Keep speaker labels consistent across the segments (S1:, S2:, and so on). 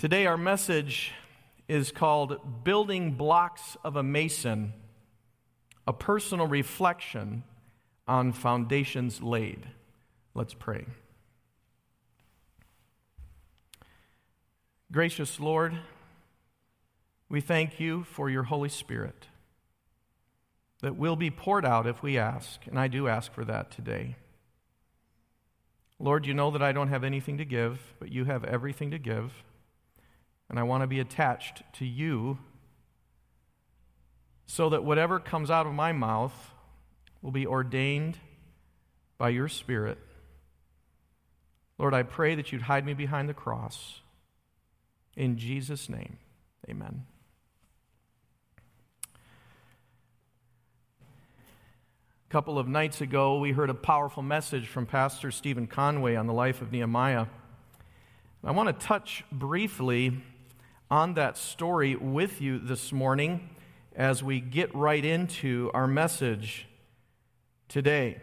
S1: Today, our message is called Building Blocks of a Mason, a personal reflection on foundations laid. Let's pray. Gracious Lord, we thank you for your Holy Spirit that will be poured out if we ask, and I do ask for that today. Lord, you know that I don't have anything to give, but you have everything to give. And I want to be attached to you so that whatever comes out of my mouth will be ordained by your Spirit. Lord, I pray that you'd hide me behind the cross. In Jesus' name, amen. A couple of nights ago, we heard a powerful message from Pastor Stephen Conway on the life of Nehemiah. I want to touch briefly on that story with you this morning as we get right into our message today.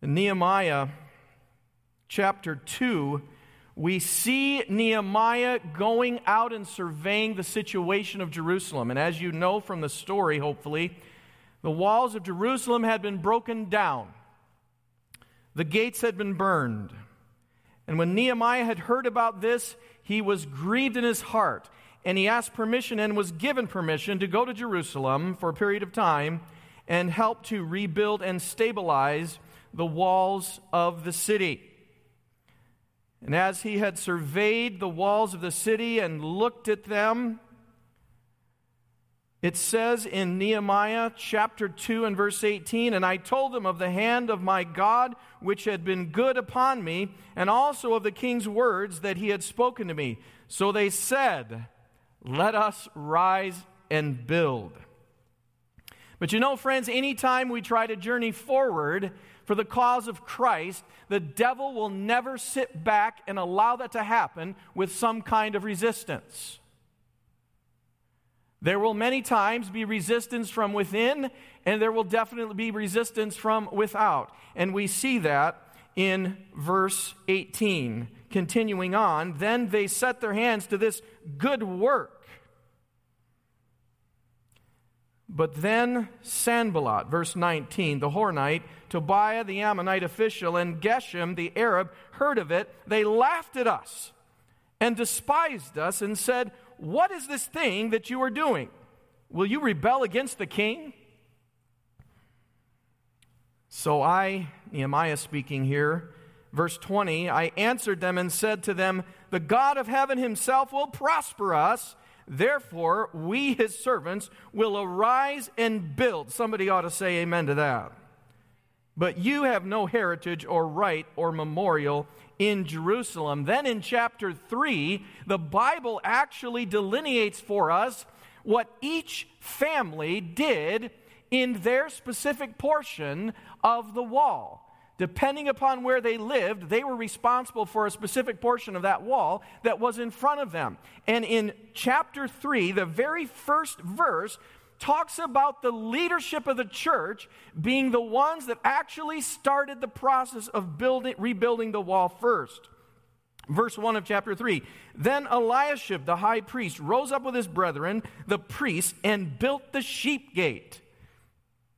S1: In Nehemiah chapter 2, we see Nehemiah going out and surveying the situation of Jerusalem. And as you know from the story, hopefully, the walls of Jerusalem had been broken down, the gates had been burned. And when Nehemiah had heard about this, he was grieved in his heart, and he asked permission and was given permission to go to Jerusalem for a period of time and help to rebuild and stabilize the walls of the city. And as he had surveyed the walls of the city and looked at them, it says in Nehemiah chapter 2 and verse 18, And I told them of the hand of my God which had been good upon me, and also of the king's words that he had spoken to me. So they said, Let us rise and build. But you know, friends, anytime we try to journey forward for the cause of Christ, the devil will never sit back and allow that to happen with some kind of resistance. There will many times be resistance from within, and there will definitely be resistance from without. And we see that in verse 18. Continuing on, then they set their hands to this good work. But then Sanballat, verse 19, the Horonite, Tobiah the Ammonite official, and Geshem the Arab heard of it. They laughed at us and despised us and said, what is this thing that you are doing? Will you rebel against the king? So I, Nehemiah speaking here, verse 20, I answered them and said to them, The God of heaven himself will prosper us. Therefore, we, his servants, will arise and build. Somebody ought to say amen to that. But you have no heritage or right or memorial in Jerusalem. Then in chapter 3, the Bible actually delineates for us what each family did in their specific portion of the wall. Depending upon where they lived, they were responsible for a specific portion of that wall that was in front of them. And in chapter 3, the very first verse talks about the leadership of the church being the ones that actually started the process of building, rebuilding the wall first. Verse 1 of chapter 3 Then Eliashib, the high priest, rose up with his brethren, the priests, and built the sheep gate.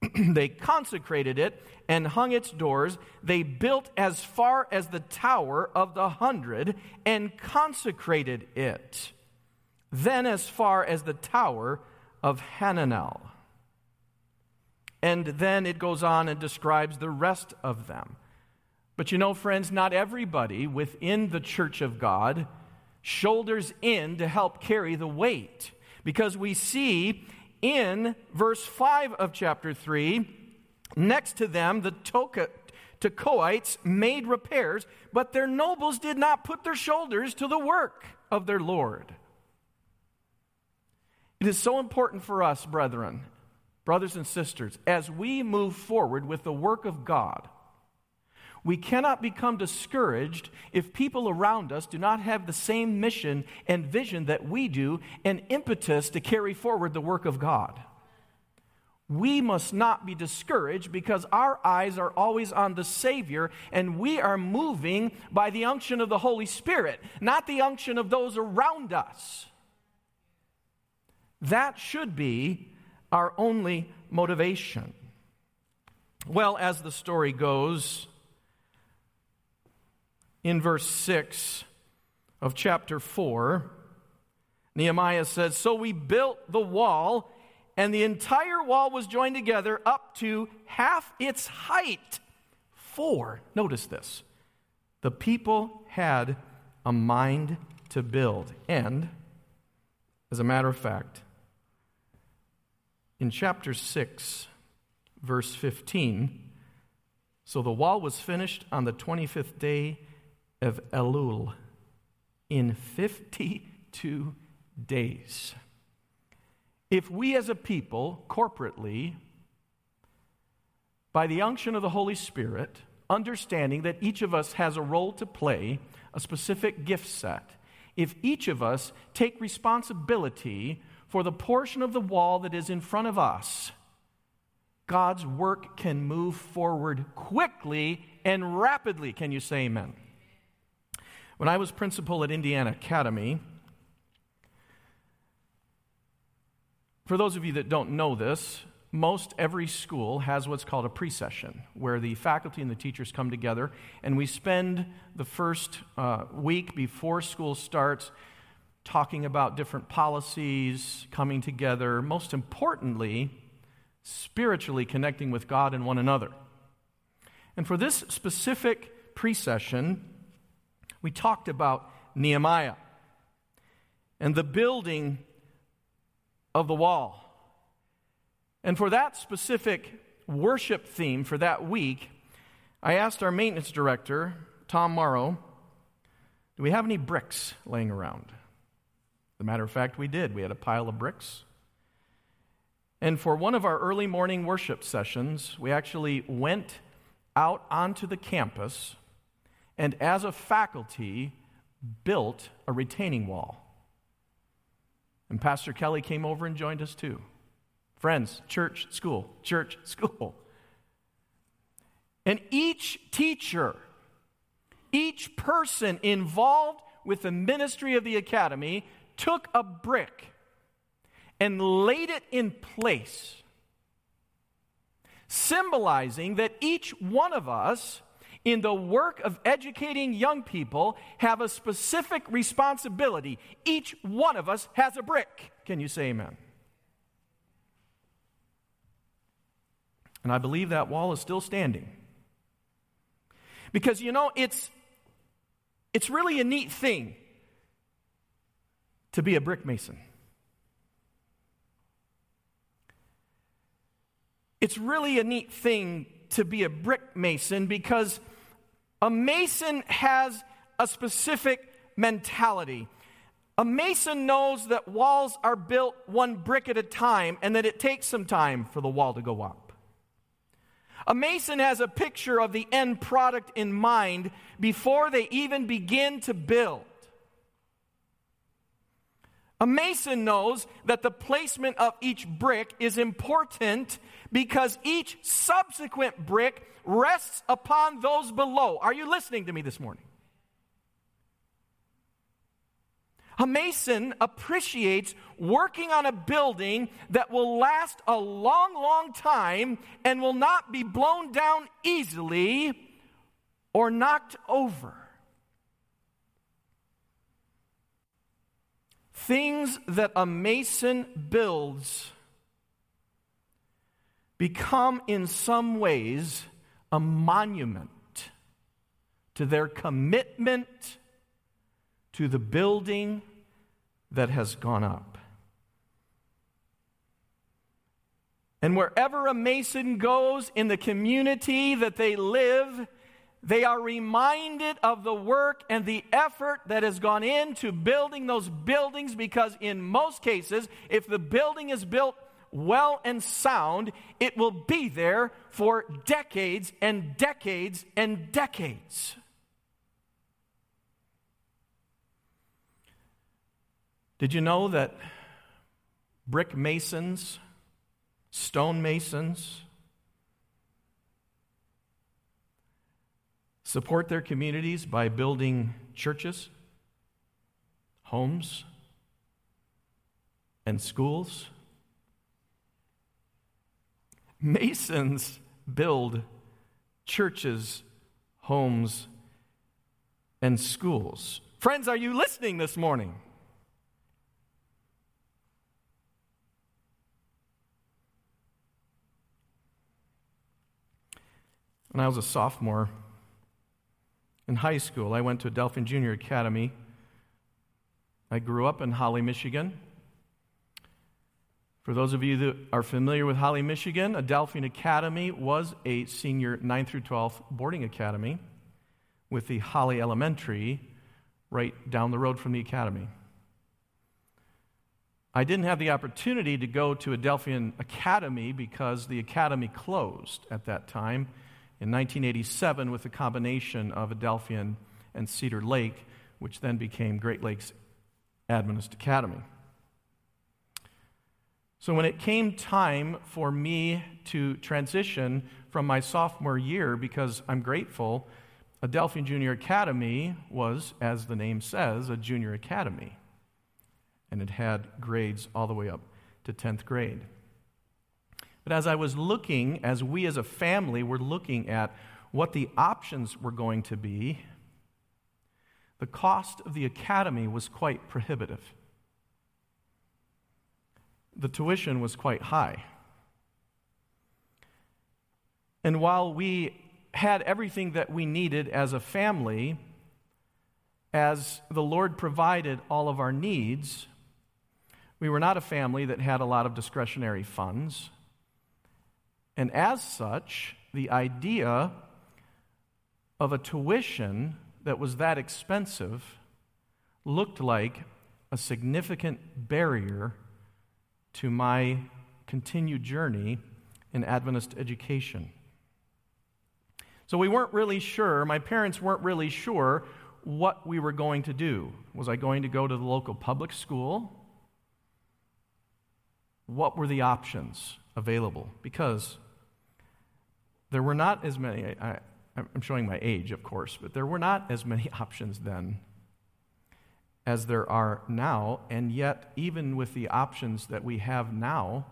S1: they consecrated it and hung its doors. They built as far as the tower of the hundred and consecrated it. Then, as far as the tower of Hananel. And then it goes on and describes the rest of them. But you know, friends, not everybody within the church of God shoulders in to help carry the weight. Because we see in verse 5 of chapter 3, next to them, the Toka, Tekoites made repairs, but their nobles did not put their shoulders to the work of their Lord. It is so important for us, brethren, brothers and sisters, as we move forward with the work of God. We cannot become discouraged if people around us do not have the same mission and vision that we do and impetus to carry forward the work of God. we must not be discouraged because our eyes are always on the Savior and we are moving by the unction of the Holy Spirit, not the unction of those around us. That should be our only motivation. Well, as the story goes, in verse 6 of chapter 4, Nehemiah says, So we built the wall, and the entire wall was joined together up to half its height. For, notice this, the people had a mind to build. And, as a matter of fact, in chapter 6, verse 15, so the wall was finished on the 25th day of Elul in 52 days. If we as a people, corporately, by the unction of the Holy Spirit, understanding that each of us has a role to play, a specific gift set, if each of us take responsibility for the portion of the wall that is in front of us, God's work can move forward quickly and rapidly. Can you say amen? When I was principal at Indiana Academy, for those of you that don't know this, most every school has what's called a pre-session, where the faculty and the teachers come together, and we spend the first uh, week before school starts talking about different policies, coming together, most importantly, spiritually connecting with God and one another. And for this specific pre-session, we talked about Nehemiah and the building of the wall. And for that specific worship theme for that week, I asked our maintenance director, Tom Morrow, do we have any bricks laying around? As a matter of fact, we did. We had a pile of bricks. And for one of our early morning worship sessions, we actually went out onto the campus and, as a faculty, built a retaining wall. And Pastor Kelly came over and joined us too. Friends, church, school, church, school. And each teacher, each person involved with the ministry of the academy took a brick and laid it in place, symbolizing that each one of us in the work of educating young people have a specific responsibility. Each one of us has a brick. Can you say amen? And I believe that wall is still standing. Because you know, it's it's really a neat thing to be a brick mason. It's really a neat thing to be a brick mason because a mason has a specific mentality. A mason knows that walls are built one brick at a time and that it takes some time for the wall to go up. A mason has a picture of the end product in mind before they even begin to build. A mason knows that the placement of each brick is important because each subsequent brick rests upon those below. Are you listening to me this morning? A mason appreciates working on a building that will last a long, long time and will not be blown down easily or knocked over. Things that a mason builds become, in some ways, a monument to their commitment to the building that has gone up. And wherever a mason goes in the community that they live, they are reminded of the work and the effort that has gone into building those buildings because, in most cases, if the building is built well and sound, it will be there for decades and decades and decades. Did you know that brick masons stonemasons, support their communities by building churches, homes, and schools. Masons build churches, homes, and schools. Friends, are you listening this morning? When I was a sophomore in high school, I went to Adelphian Junior Academy. I grew up in Holly, Michigan. For those of you that are familiar with Holly, Michigan, Adelphian Academy was a senior 9 through 12 boarding academy with the Holly Elementary right down the road from the academy. I didn't have the opportunity to go to Adelphian Academy because the academy closed at that time in 1987 with the combination of Adelphian and Cedar Lake, which then became Great Lakes Adventist Academy. So, when it came time for me to transition from my sophomore year, because I'm grateful, Adelphian Junior Academy was, as the name says, a junior academy. And it had grades all the way up to 10th grade. But as I was looking, as we as a family were looking at what the options were going to be, the cost of the academy was quite prohibitive the tuition was quite high. And while we had everything that we needed as a family, as the Lord provided all of our needs, we were not a family that had a lot of discretionary funds. And as such, the idea of a tuition that was that expensive looked like a significant barrier to my continued journey in Adventist education. So we weren't really sure, my parents weren't really sure what we were going to do. Was I going to go to the local public school? What were the options available? Because there were not as many, I, am showing my age, of course, but there were not as many options then as there are now, and yet, even with the options that we have now,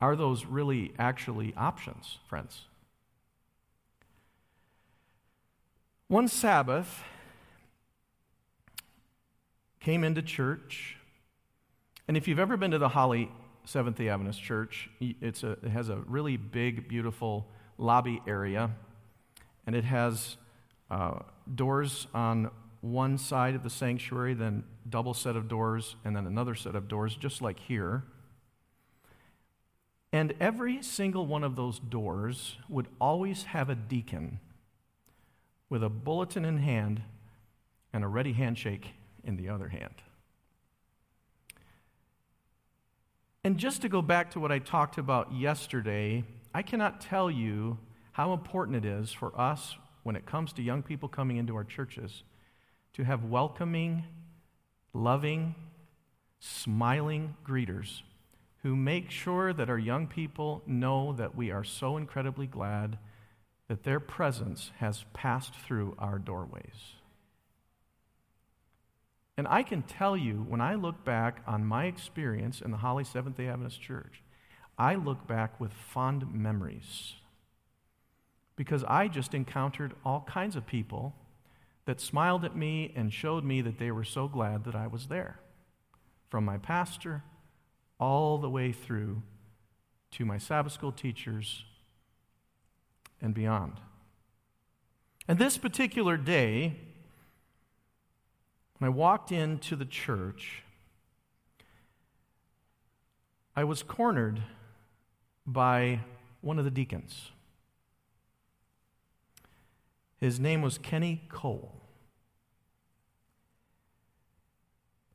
S1: are those really actually options, friends? One Sabbath, came into church, and if you've ever been to the Holly Seventh day Adventist Church, it's a, it has a really big, beautiful lobby area, and it has uh, doors on one side of the sanctuary, then double set of doors, and then another set of doors, just like here. And every single one of those doors would always have a deacon with a bulletin in hand and a ready handshake in the other hand. And just to go back to what I talked about yesterday, I cannot tell you how important it is for us when it comes to young people coming into our churches to have welcoming, loving, smiling greeters who make sure that our young people know that we are so incredibly glad that their presence has passed through our doorways. And I can tell you, when I look back on my experience in the Holly Seventh day Adventist Church, I look back with fond memories because I just encountered all kinds of people that smiled at me and showed me that they were so glad that I was there. From my pastor all the way through to my Sabbath school teachers and beyond. And this particular day, when I walked into the church, I was cornered by one of the deacons. His name was Kenny Cole.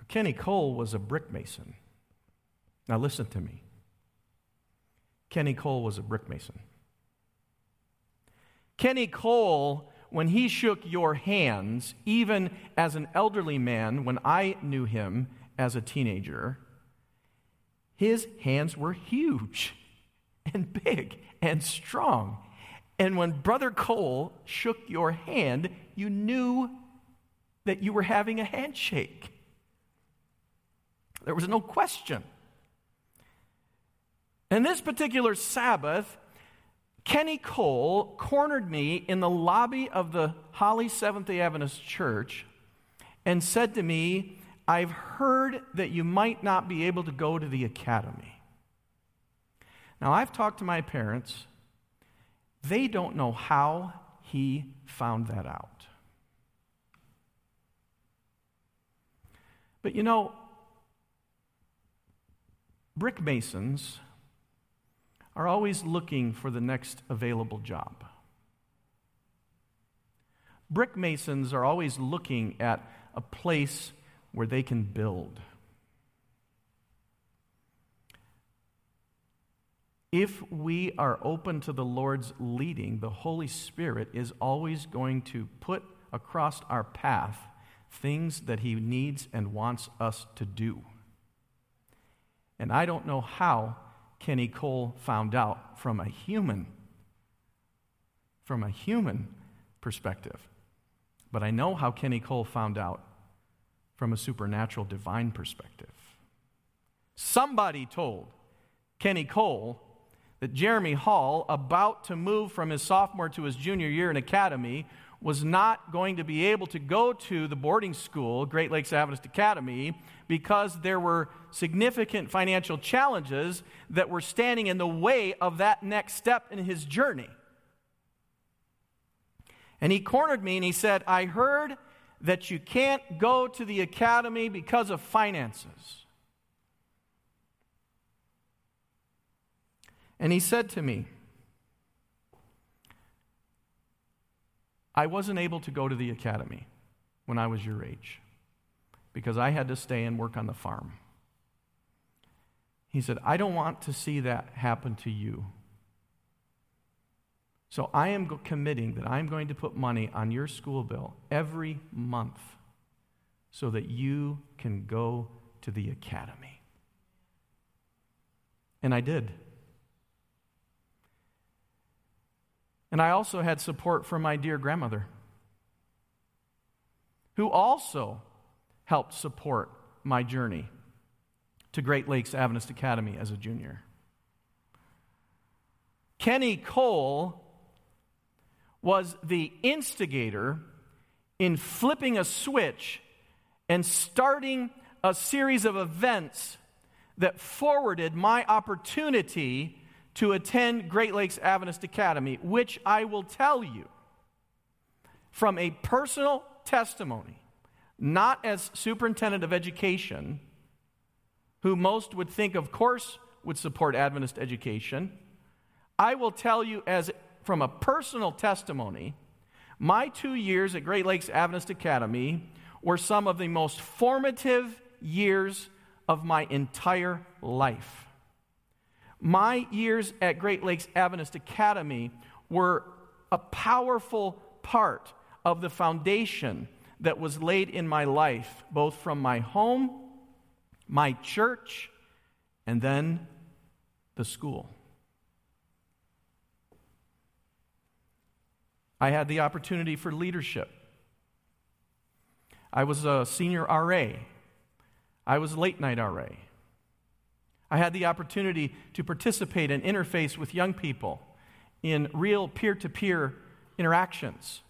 S1: Kenny Cole was a brick mason. Now, listen to me. Kenny Cole was a brick mason. Kenny Cole, when he shook your hands, even as an elderly man, when I knew him as a teenager, his hands were huge. and big and strong. And when Brother Cole shook your hand, you knew that you were having a handshake. There was no question. And this particular Sabbath, Kenny Cole cornered me in the lobby of the Holly Seventh day Adventist Church and said to me, I've heard that you might not be able to go to the academy. Now, I've talked to my parents. They don't know how he found that out. But you know, brick masons are always looking for the next available job. Brick masons are always looking at a place where they can build. If we are open to the Lord's leading, the Holy Spirit is always going to put across our path things that He needs and wants us to do. And I don't know how Kenny Cole found out from a human, from a human perspective. But I know how Kenny Cole found out from a supernatural divine perspective. Somebody told Kenny Cole that Jeremy Hall, about to move from his sophomore to his junior year in academy, was not going to be able to go to the boarding school, Great Lakes Adventist Academy, because there were significant financial challenges that were standing in the way of that next step in his journey. And he cornered me and he said, I heard that you can't go to the academy because of finances. And he said to me, I wasn't able to go to the academy when I was your age because I had to stay and work on the farm. He said, I don't want to see that happen to you. So I am committing that I'm going to put money on your school bill every month so that you can go to the academy. And I did. And I also had support from my dear grandmother, who also helped support my journey to Great Lakes Adventist Academy as a junior. Kenny Cole was the instigator in flipping a switch and starting a series of events that forwarded my opportunity to attend Great Lakes Adventist Academy, which I will tell you from a personal testimony, not as superintendent of education, who most would think, of course, would support Adventist education. I will tell you as from a personal testimony, my two years at Great Lakes Adventist Academy were some of the most formative years of my entire life. My years at Great Lakes Adventist Academy were a powerful part of the foundation that was laid in my life, both from my home, my church, and then the school. I had the opportunity for leadership. I was a senior RA. I was late night RA. I had the opportunity to participate and interface with young people in real peer to peer interactions.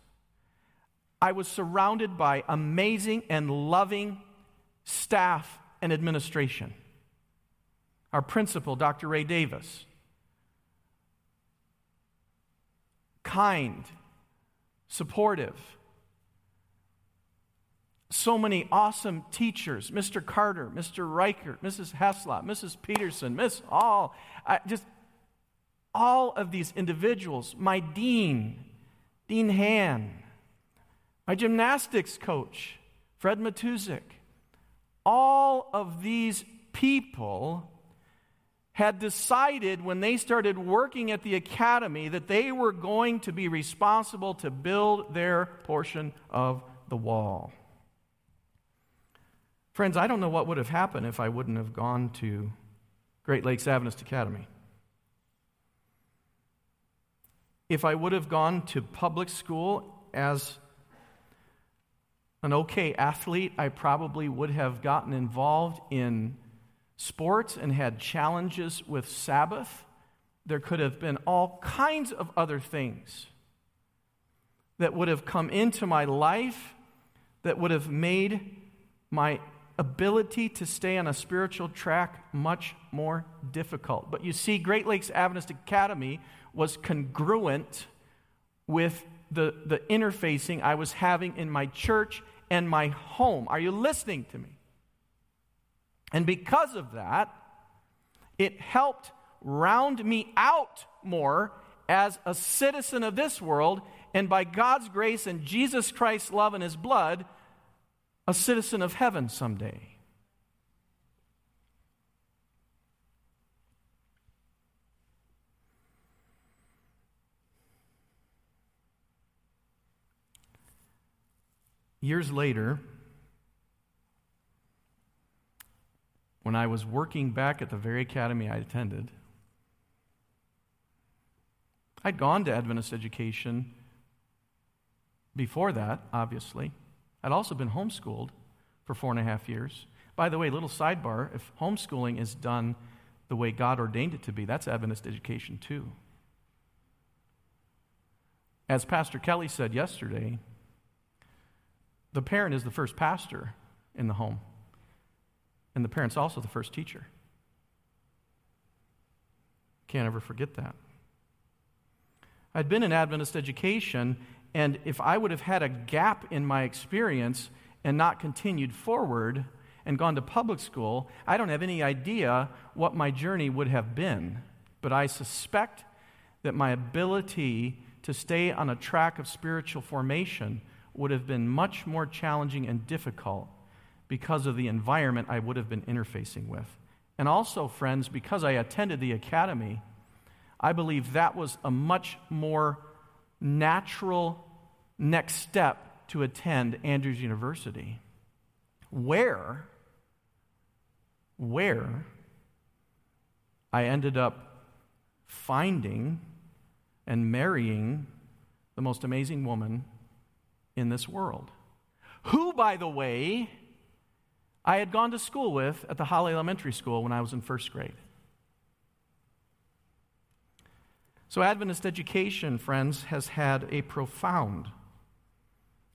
S1: I was surrounded by amazing and loving staff and administration. Our principal, Dr. Ray Davis, kind supportive. So many awesome teachers Mr. Carter, Mr. Reichert, Mrs. Heslop, Mrs. Peterson, Miss All, I, just all of these individuals, my dean, Dean Han, my gymnastics coach, Fred Matuzik, all of these people had decided when they started working at the academy that they were going to be responsible to build their portion of the wall. Friends, I don't know what would have happened if I wouldn't have gone to Great Lakes Adventist Academy. if I would have gone to public school as an okay athlete, I probably would have gotten involved in sports and had challenges with Sabbath. There could have been all kinds of other things that would have come into my life that would have made my ability to stay on a spiritual track much more difficult. But you see, Great Lakes Adventist Academy was congruent with the, the interfacing I was having in my church and my home. Are you listening to me? And because of that, it helped round me out more as a citizen of this world, and by God's grace and Jesus Christ's love and his blood, a citizen of heaven someday. Years later, when I was working back at the very academy I attended, I'd gone to Adventist education before that, obviously. I'd also been homeschooled for four and a half years. By the way, little sidebar if homeschooling is done the way God ordained it to be, that's Adventist education too. As Pastor Kelly said yesterday, the parent is the first pastor in the home, and the parent's also the first teacher. Can't ever forget that. I'd been in Adventist education, and if I would have had a gap in my experience and not continued forward and gone to public school, I don't have any idea what my journey would have been. But I suspect that my ability to stay on a track of spiritual formation would have been much more challenging and difficult because of the environment I would have been interfacing with. And also, friends, because I attended the academy, I believe that was a much more natural next step to attend Andrews University. Where, where I ended up finding and marrying the most amazing woman in this world. Who, by the way, I had gone to school with at the Holly Elementary School when I was in first grade. So, Adventist education, friends, has had a profound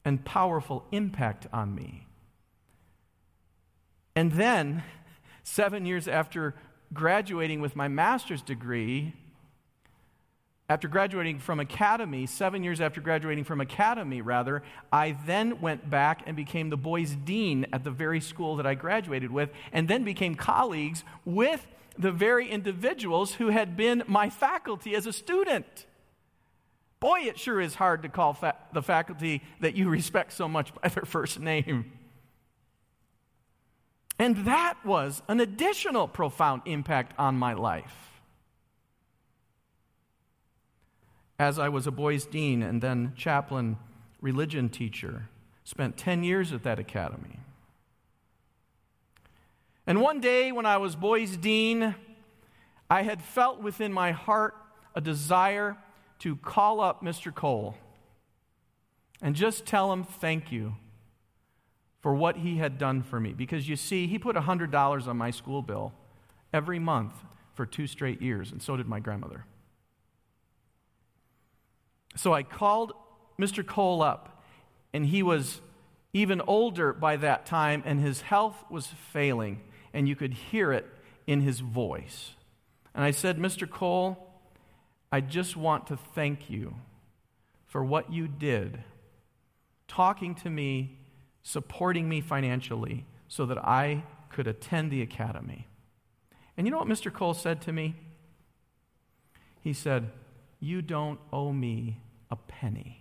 S1: and powerful impact on me. And then, seven years after graduating with my master's degree, after graduating from academy, seven years after graduating from academy, rather, I then went back and became the boys' dean at the very school that I graduated with, and then became colleagues with the very individuals who had been my faculty as a student. Boy, it sure is hard to call fa- the faculty that you respect so much by their first name. And that was an additional profound impact on my life. As I was a boys' dean and then chaplain religion teacher, spent 10 years at that academy. And one day when I was boys' dean, I had felt within my heart a desire to call up Mr. Cole and just tell him thank you for what he had done for me. Because you see, he put $100 on my school bill every month for two straight years, and so did my grandmother. So I called Mr. Cole up, and he was even older by that time, and his health was failing and you could hear it in his voice. And I said, Mr. Cole, I just want to thank you for what you did, talking to me, supporting me financially so that I could attend the academy. And you know what Mr. Cole said to me? He said, You don't owe me a penny.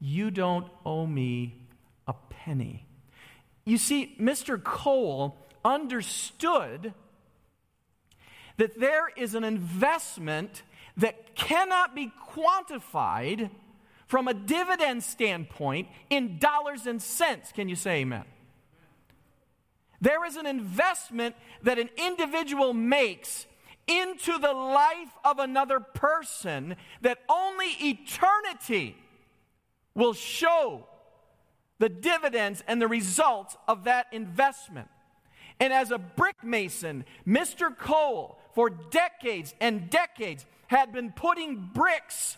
S1: You don't owe me a penny. You see, Mr. Cole understood that there is an investment that cannot be quantified from a dividend standpoint in dollars and cents. Can you say amen? There is an investment that an individual makes into the life of another person that only eternity will show the dividends and the results of that investment. And as a brick mason, Mr. Cole, for decades and decades, had been putting bricks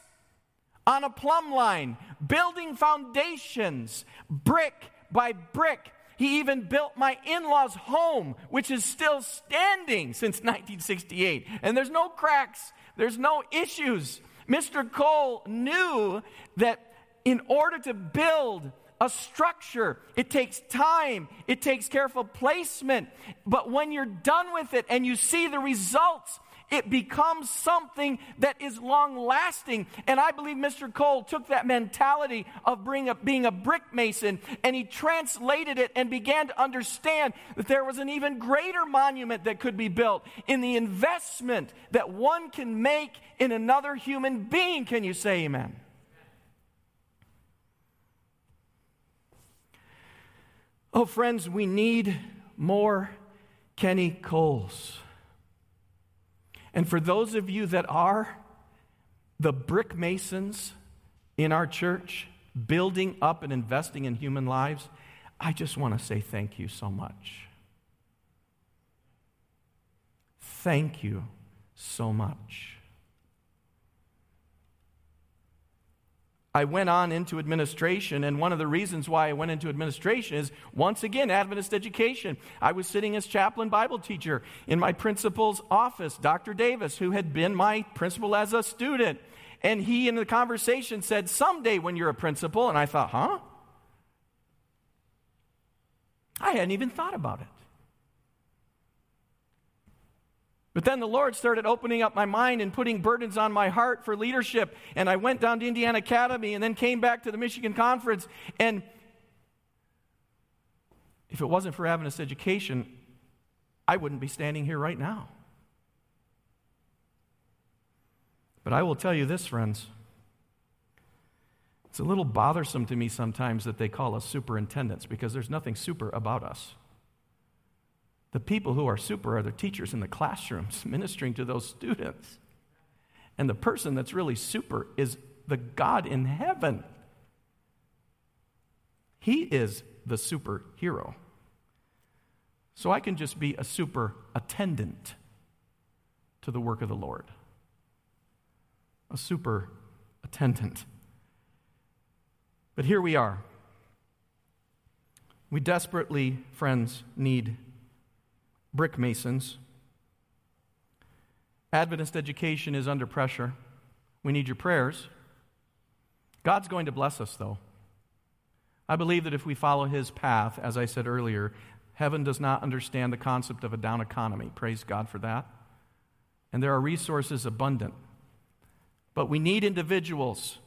S1: on a plumb line, building foundations, brick by brick. He even built my in law's home, which is still standing since 1968. And there's no cracks, there's no issues. Mr. Cole knew that in order to build a structure. It takes time, it takes careful placement. But when you're done with it and you see the results, it becomes something that is long lasting. And I believe Mr. Cole took that mentality of being a, being a brick mason and he translated it and began to understand that there was an even greater monument that could be built in the investment that one can make in another human being. Can you say amen? Oh, friends, we need more Kenny Coles. And for those of you that are the brick masons in our church, building up and investing in human lives, I just want to say thank you so much. Thank you so much. I went on into administration, and one of the reasons why I went into administration is once again Adventist education. I was sitting as chaplain Bible teacher in my principal's office, Dr. Davis, who had been my principal as a student. And he, in the conversation, said, Someday when you're a principal. And I thought, Huh? I hadn't even thought about it. But then the Lord started opening up my mind and putting burdens on my heart for leadership. And I went down to Indiana Academy and then came back to the Michigan Conference. And if it wasn't for Adventist education, I wouldn't be standing here right now. But I will tell you this, friends. It's a little bothersome to me sometimes that they call us superintendents because there's nothing super about us. The people who are super are the teachers in the classrooms ministering to those students. And the person that's really super is the God in heaven. He is the superhero. So I can just be a super attendant to the work of the Lord. A super attendant. But here we are. We desperately, friends, need brick masons. Adventist education is under pressure. We need your prayers. God's going to bless us, though. I believe that if we follow his path, as I said earlier, heaven does not understand the concept of a down economy. Praise God for that. And there are resources abundant. But we need individuals.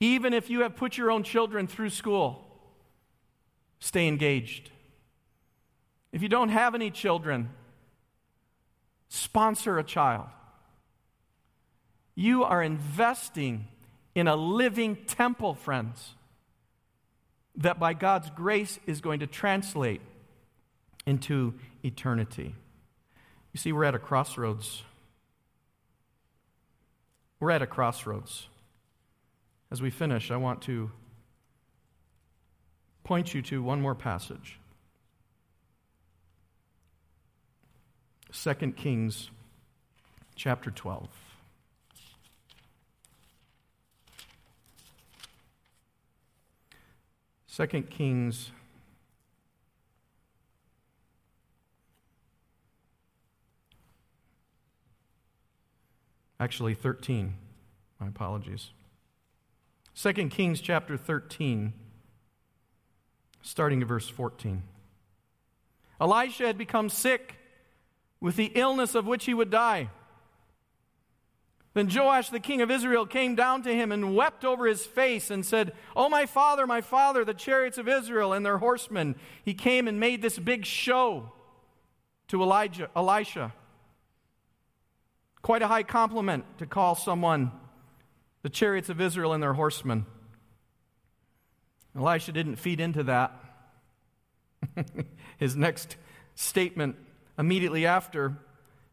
S1: Even if you have put your own children through school, stay engaged. If you don't have any children, sponsor a child. You are investing in a living temple, friends, that by God's grace is going to translate into eternity. You see, we're at a crossroads. We're at a crossroads. As we finish, I want to point you to one more passage. 2 Kings chapter 12. Second Kings actually 13 my apologies. Second Kings chapter 13 starting at verse 14 Elisha had become sick with the illness of which he would die. Then Joash, the king of Israel, came down to him and wept over his face and said, Oh, my father, my father, the chariots of Israel and their horsemen. He came and made this big show to Elijah, Elisha. Quite a high compliment to call someone the chariots of Israel and their horsemen. Elisha didn't feed into that. His next statement immediately after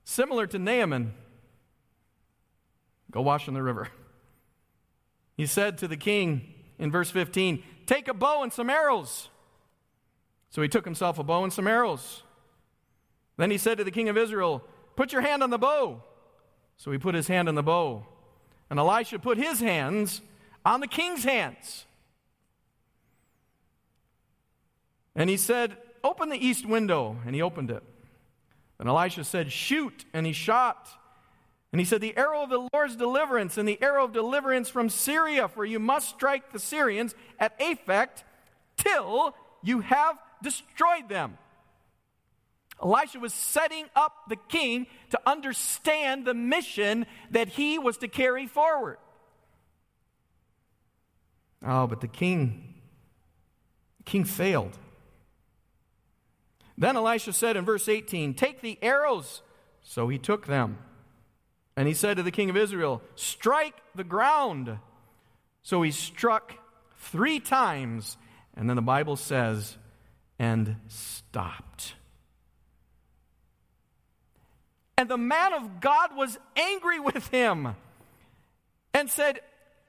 S1: Similar to Naaman, go wash in the river. He said to the king in verse 15, Take a bow and some arrows. So he took himself a bow and some arrows. Then he said to the king of Israel, Put your hand on the bow. So he put his hand on the bow. And Elisha put his hands on the king's hands. And he said, Open the east window. And he opened it. And Elisha said, Shoot. And he shot. And he said, The arrow of the Lord's deliverance and the arrow of deliverance from Syria, for you must strike the Syrians at Aphek till you have destroyed them. Elisha was setting up the king to understand the mission that he was to carry forward. Oh, but the king, the king failed. Then Elisha said in verse 18, Take the arrows. So he took them. And he said to the king of Israel, Strike the ground. So he struck three times. And then the Bible says, and stopped. And the man of God was angry with him and said,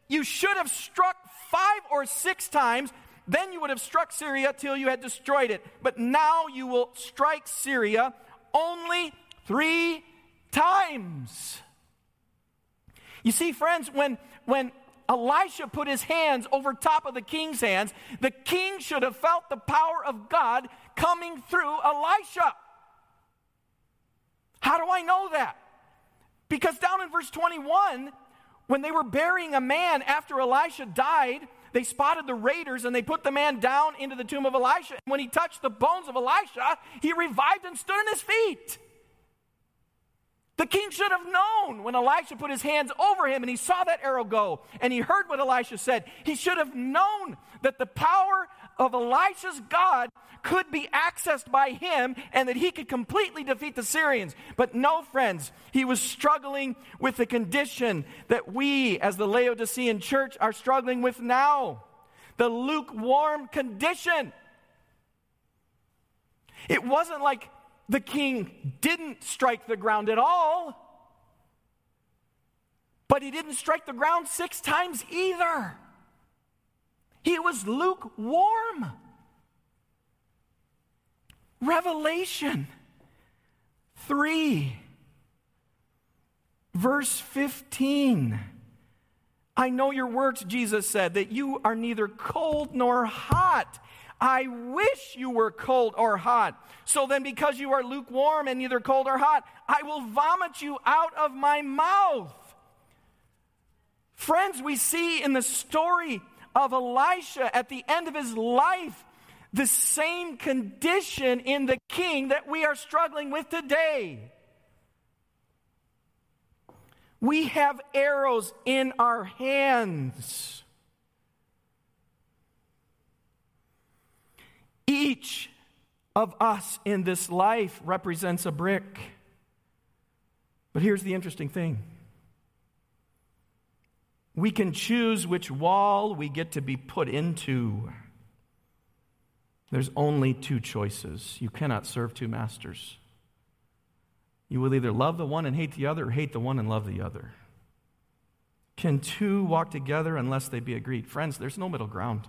S1: You should have struck five or six times, then you would have struck Syria till you had destroyed it. But now you will strike Syria only three times. You see, friends, when, when Elisha put his hands over top of the king's hands, the king should have felt the power of God coming through Elisha. How do I know that? Because down in verse 21, when they were burying a man after Elisha died, they spotted the raiders and they put the man down into the tomb of Elisha. And when he touched the bones of Elisha, he revived and stood on his feet. The king should have known when Elisha put his hands over him and he saw that arrow go and he heard what Elisha said. He should have known that the power of Elisha's God could be accessed by him and that he could completely defeat the Syrians. But no, friends, he was struggling with the condition that we, as the Laodicean church, are struggling with now the lukewarm condition. It wasn't like the king didn't strike the ground at all. But he didn't strike the ground six times either. He was lukewarm. Revelation 3, verse 15. I know your works, Jesus said, that you are neither cold nor hot. I wish you were cold or hot. So then, because you are lukewarm and neither cold or hot, I will vomit you out of my mouth. Friends, we see in the story of Elisha at the end of his life the same condition in the king that we are struggling with today. We have arrows in our hands. Each of us in this life represents a brick. But here's the interesting thing we can choose which wall we get to be put into. There's only two choices. You cannot serve two masters. You will either love the one and hate the other, or hate the one and love the other. Can two walk together unless they be agreed? Friends, there's no middle ground.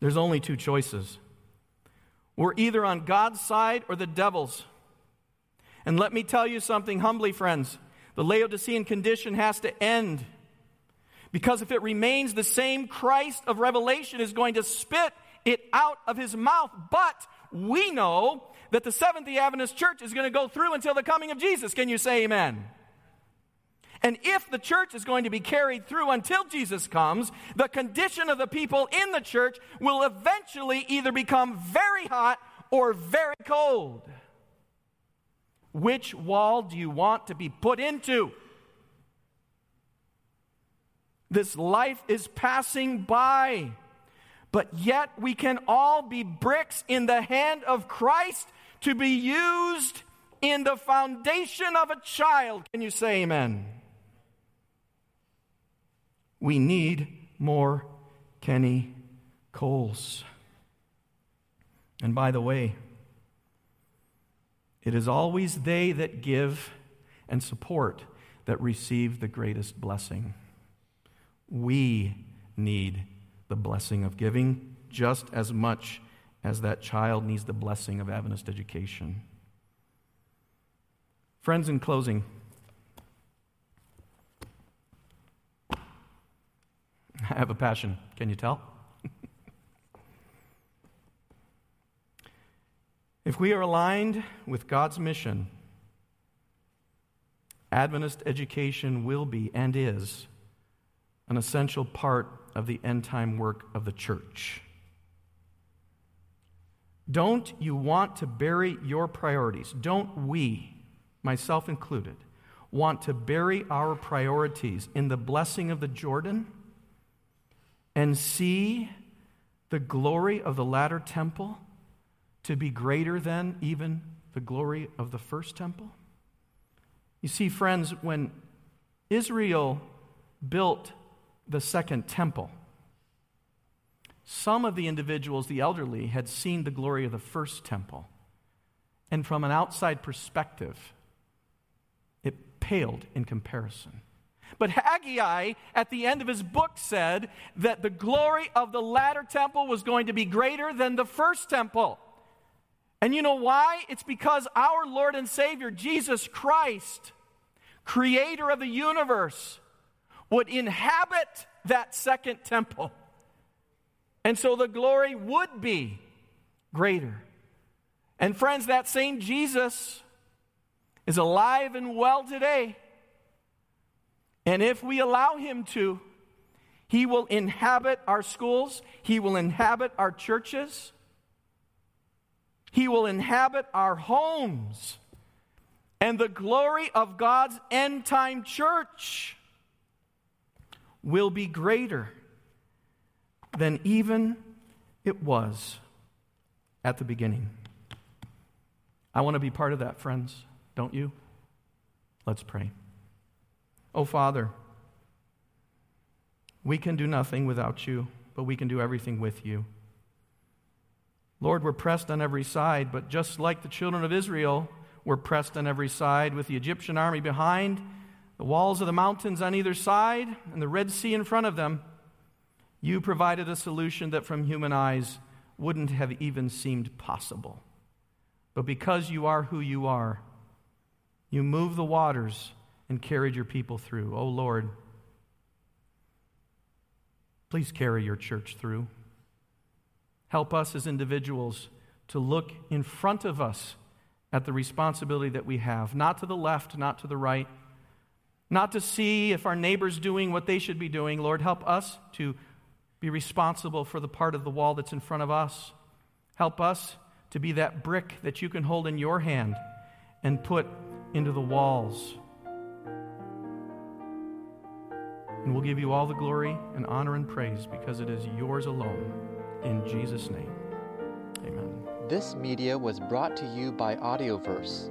S1: There's only two choices. We're either on God's side or the devil's. And let me tell you something humbly, friends. The Laodicean condition has to end. Because if it remains the same, Christ of Revelation is going to spit it out of his mouth. But we know that the Seventh day Adventist Church is going to go through until the coming of Jesus. Can you say amen? And if the church is going to be carried through until Jesus comes, the condition of the people in the church will eventually either become very hot or very cold. Which wall do you want to be put into? This life is passing by, but yet we can all be bricks in the hand of Christ to be used in the foundation of a child. Can you say amen? We need more Kenny Coles. And by the way, It is always they that give and support that receive the greatest blessing. We need the blessing of giving just as much as that child needs the blessing of Adventist education. Friends, in closing, I have a passion. Can you tell? if we are aligned with God's mission, Adventist education will be and is an essential part of the end time work of the church. Don't you want to bury your priorities? Don't we, myself included, want to bury our priorities in the blessing of the Jordan and see the glory of the latter temple to be greater than even the glory of the first temple? You see, friends, when Israel built the second temple, some of the individuals, the elderly, had seen the glory of the first temple. And from an outside perspective, it paled in comparison. But Haggai, at the end of his book, said that the glory of the latter temple was going to be greater than the first temple. And you know why? It's because our Lord and Savior, Jesus Christ, creator of the universe, would inhabit that second temple. And so the glory would be greater. And friends, that same Jesus is alive and well today. And if we allow him to, he will inhabit our schools, he will inhabit our churches. He will inhabit our homes. And the glory of God's end time church will be greater than even it was at the beginning. I want to be part of that, friends. Don't you? Let's pray. Oh, Father, we can do nothing without you, but we can do everything with you. Lord, we're pressed on every side, but just like the children of Israel were pressed on every side with the Egyptian army behind, the walls of the mountains on either side, and the Red Sea in front of them, you provided a solution that from human eyes wouldn't have even seemed possible. But because you are who you are, you moved the waters and carried your people through. Oh Lord, please carry your church through. Help us as individuals to look in front of us at the responsibility that we have, not to the left, not to the right, not to see if our neighbor's doing what they should be doing. Lord, help us to be responsible for the part of the wall that's in front of us. Help us to be that brick that you can hold in your hand and put into the walls. And we'll give you all the glory and honor and praise because it is yours alone. In Jesus' name, amen.
S2: This media was brought to you by Audioverse,